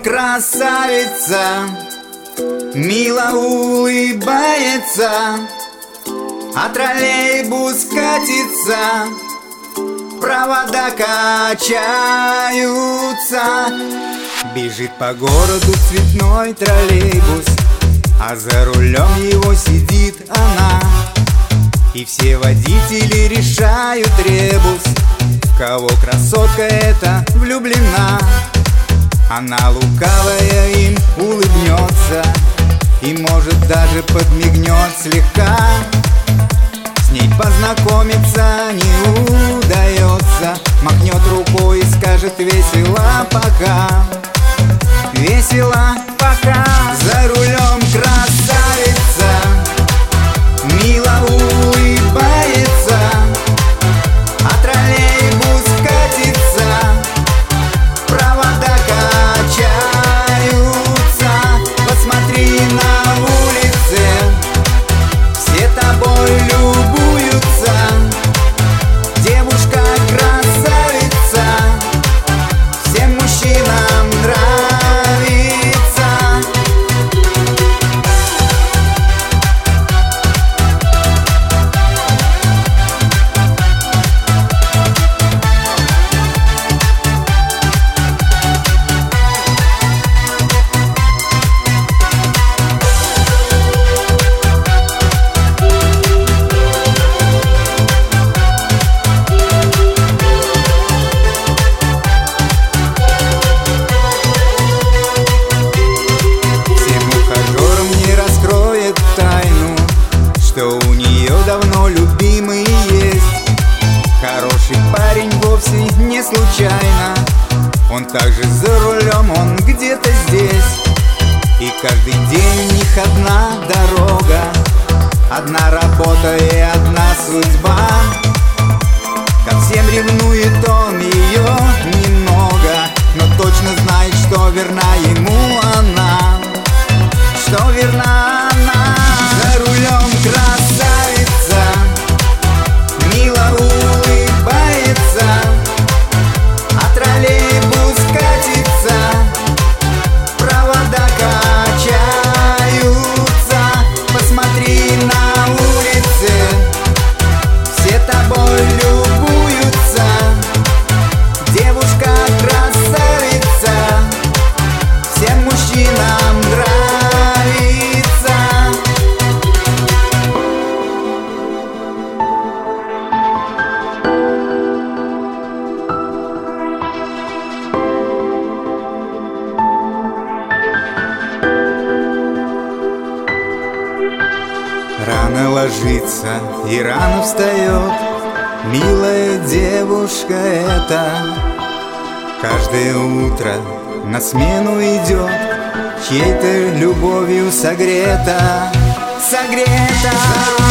красавица Мило улыбается А троллейбус катится Провода качаются. Бежит по городу цветной троллейбус А за рулем его сидит она. И все водители решают ребус кого красотка эта влюблена Она лукавая им улыбнется И может даже подмигнет слегка. С ней познакомиться не удается. Махнет рукой и скажет весело пока Весело Он также за рулем, он где-то здесь. И каждый день у них одна дорога Одна работа и одна судьба. Ко всем ревнует он ложится и рано встает. Милая девушка эта Каждое утро на смену идет Чьей-то любовью согрета. Согрета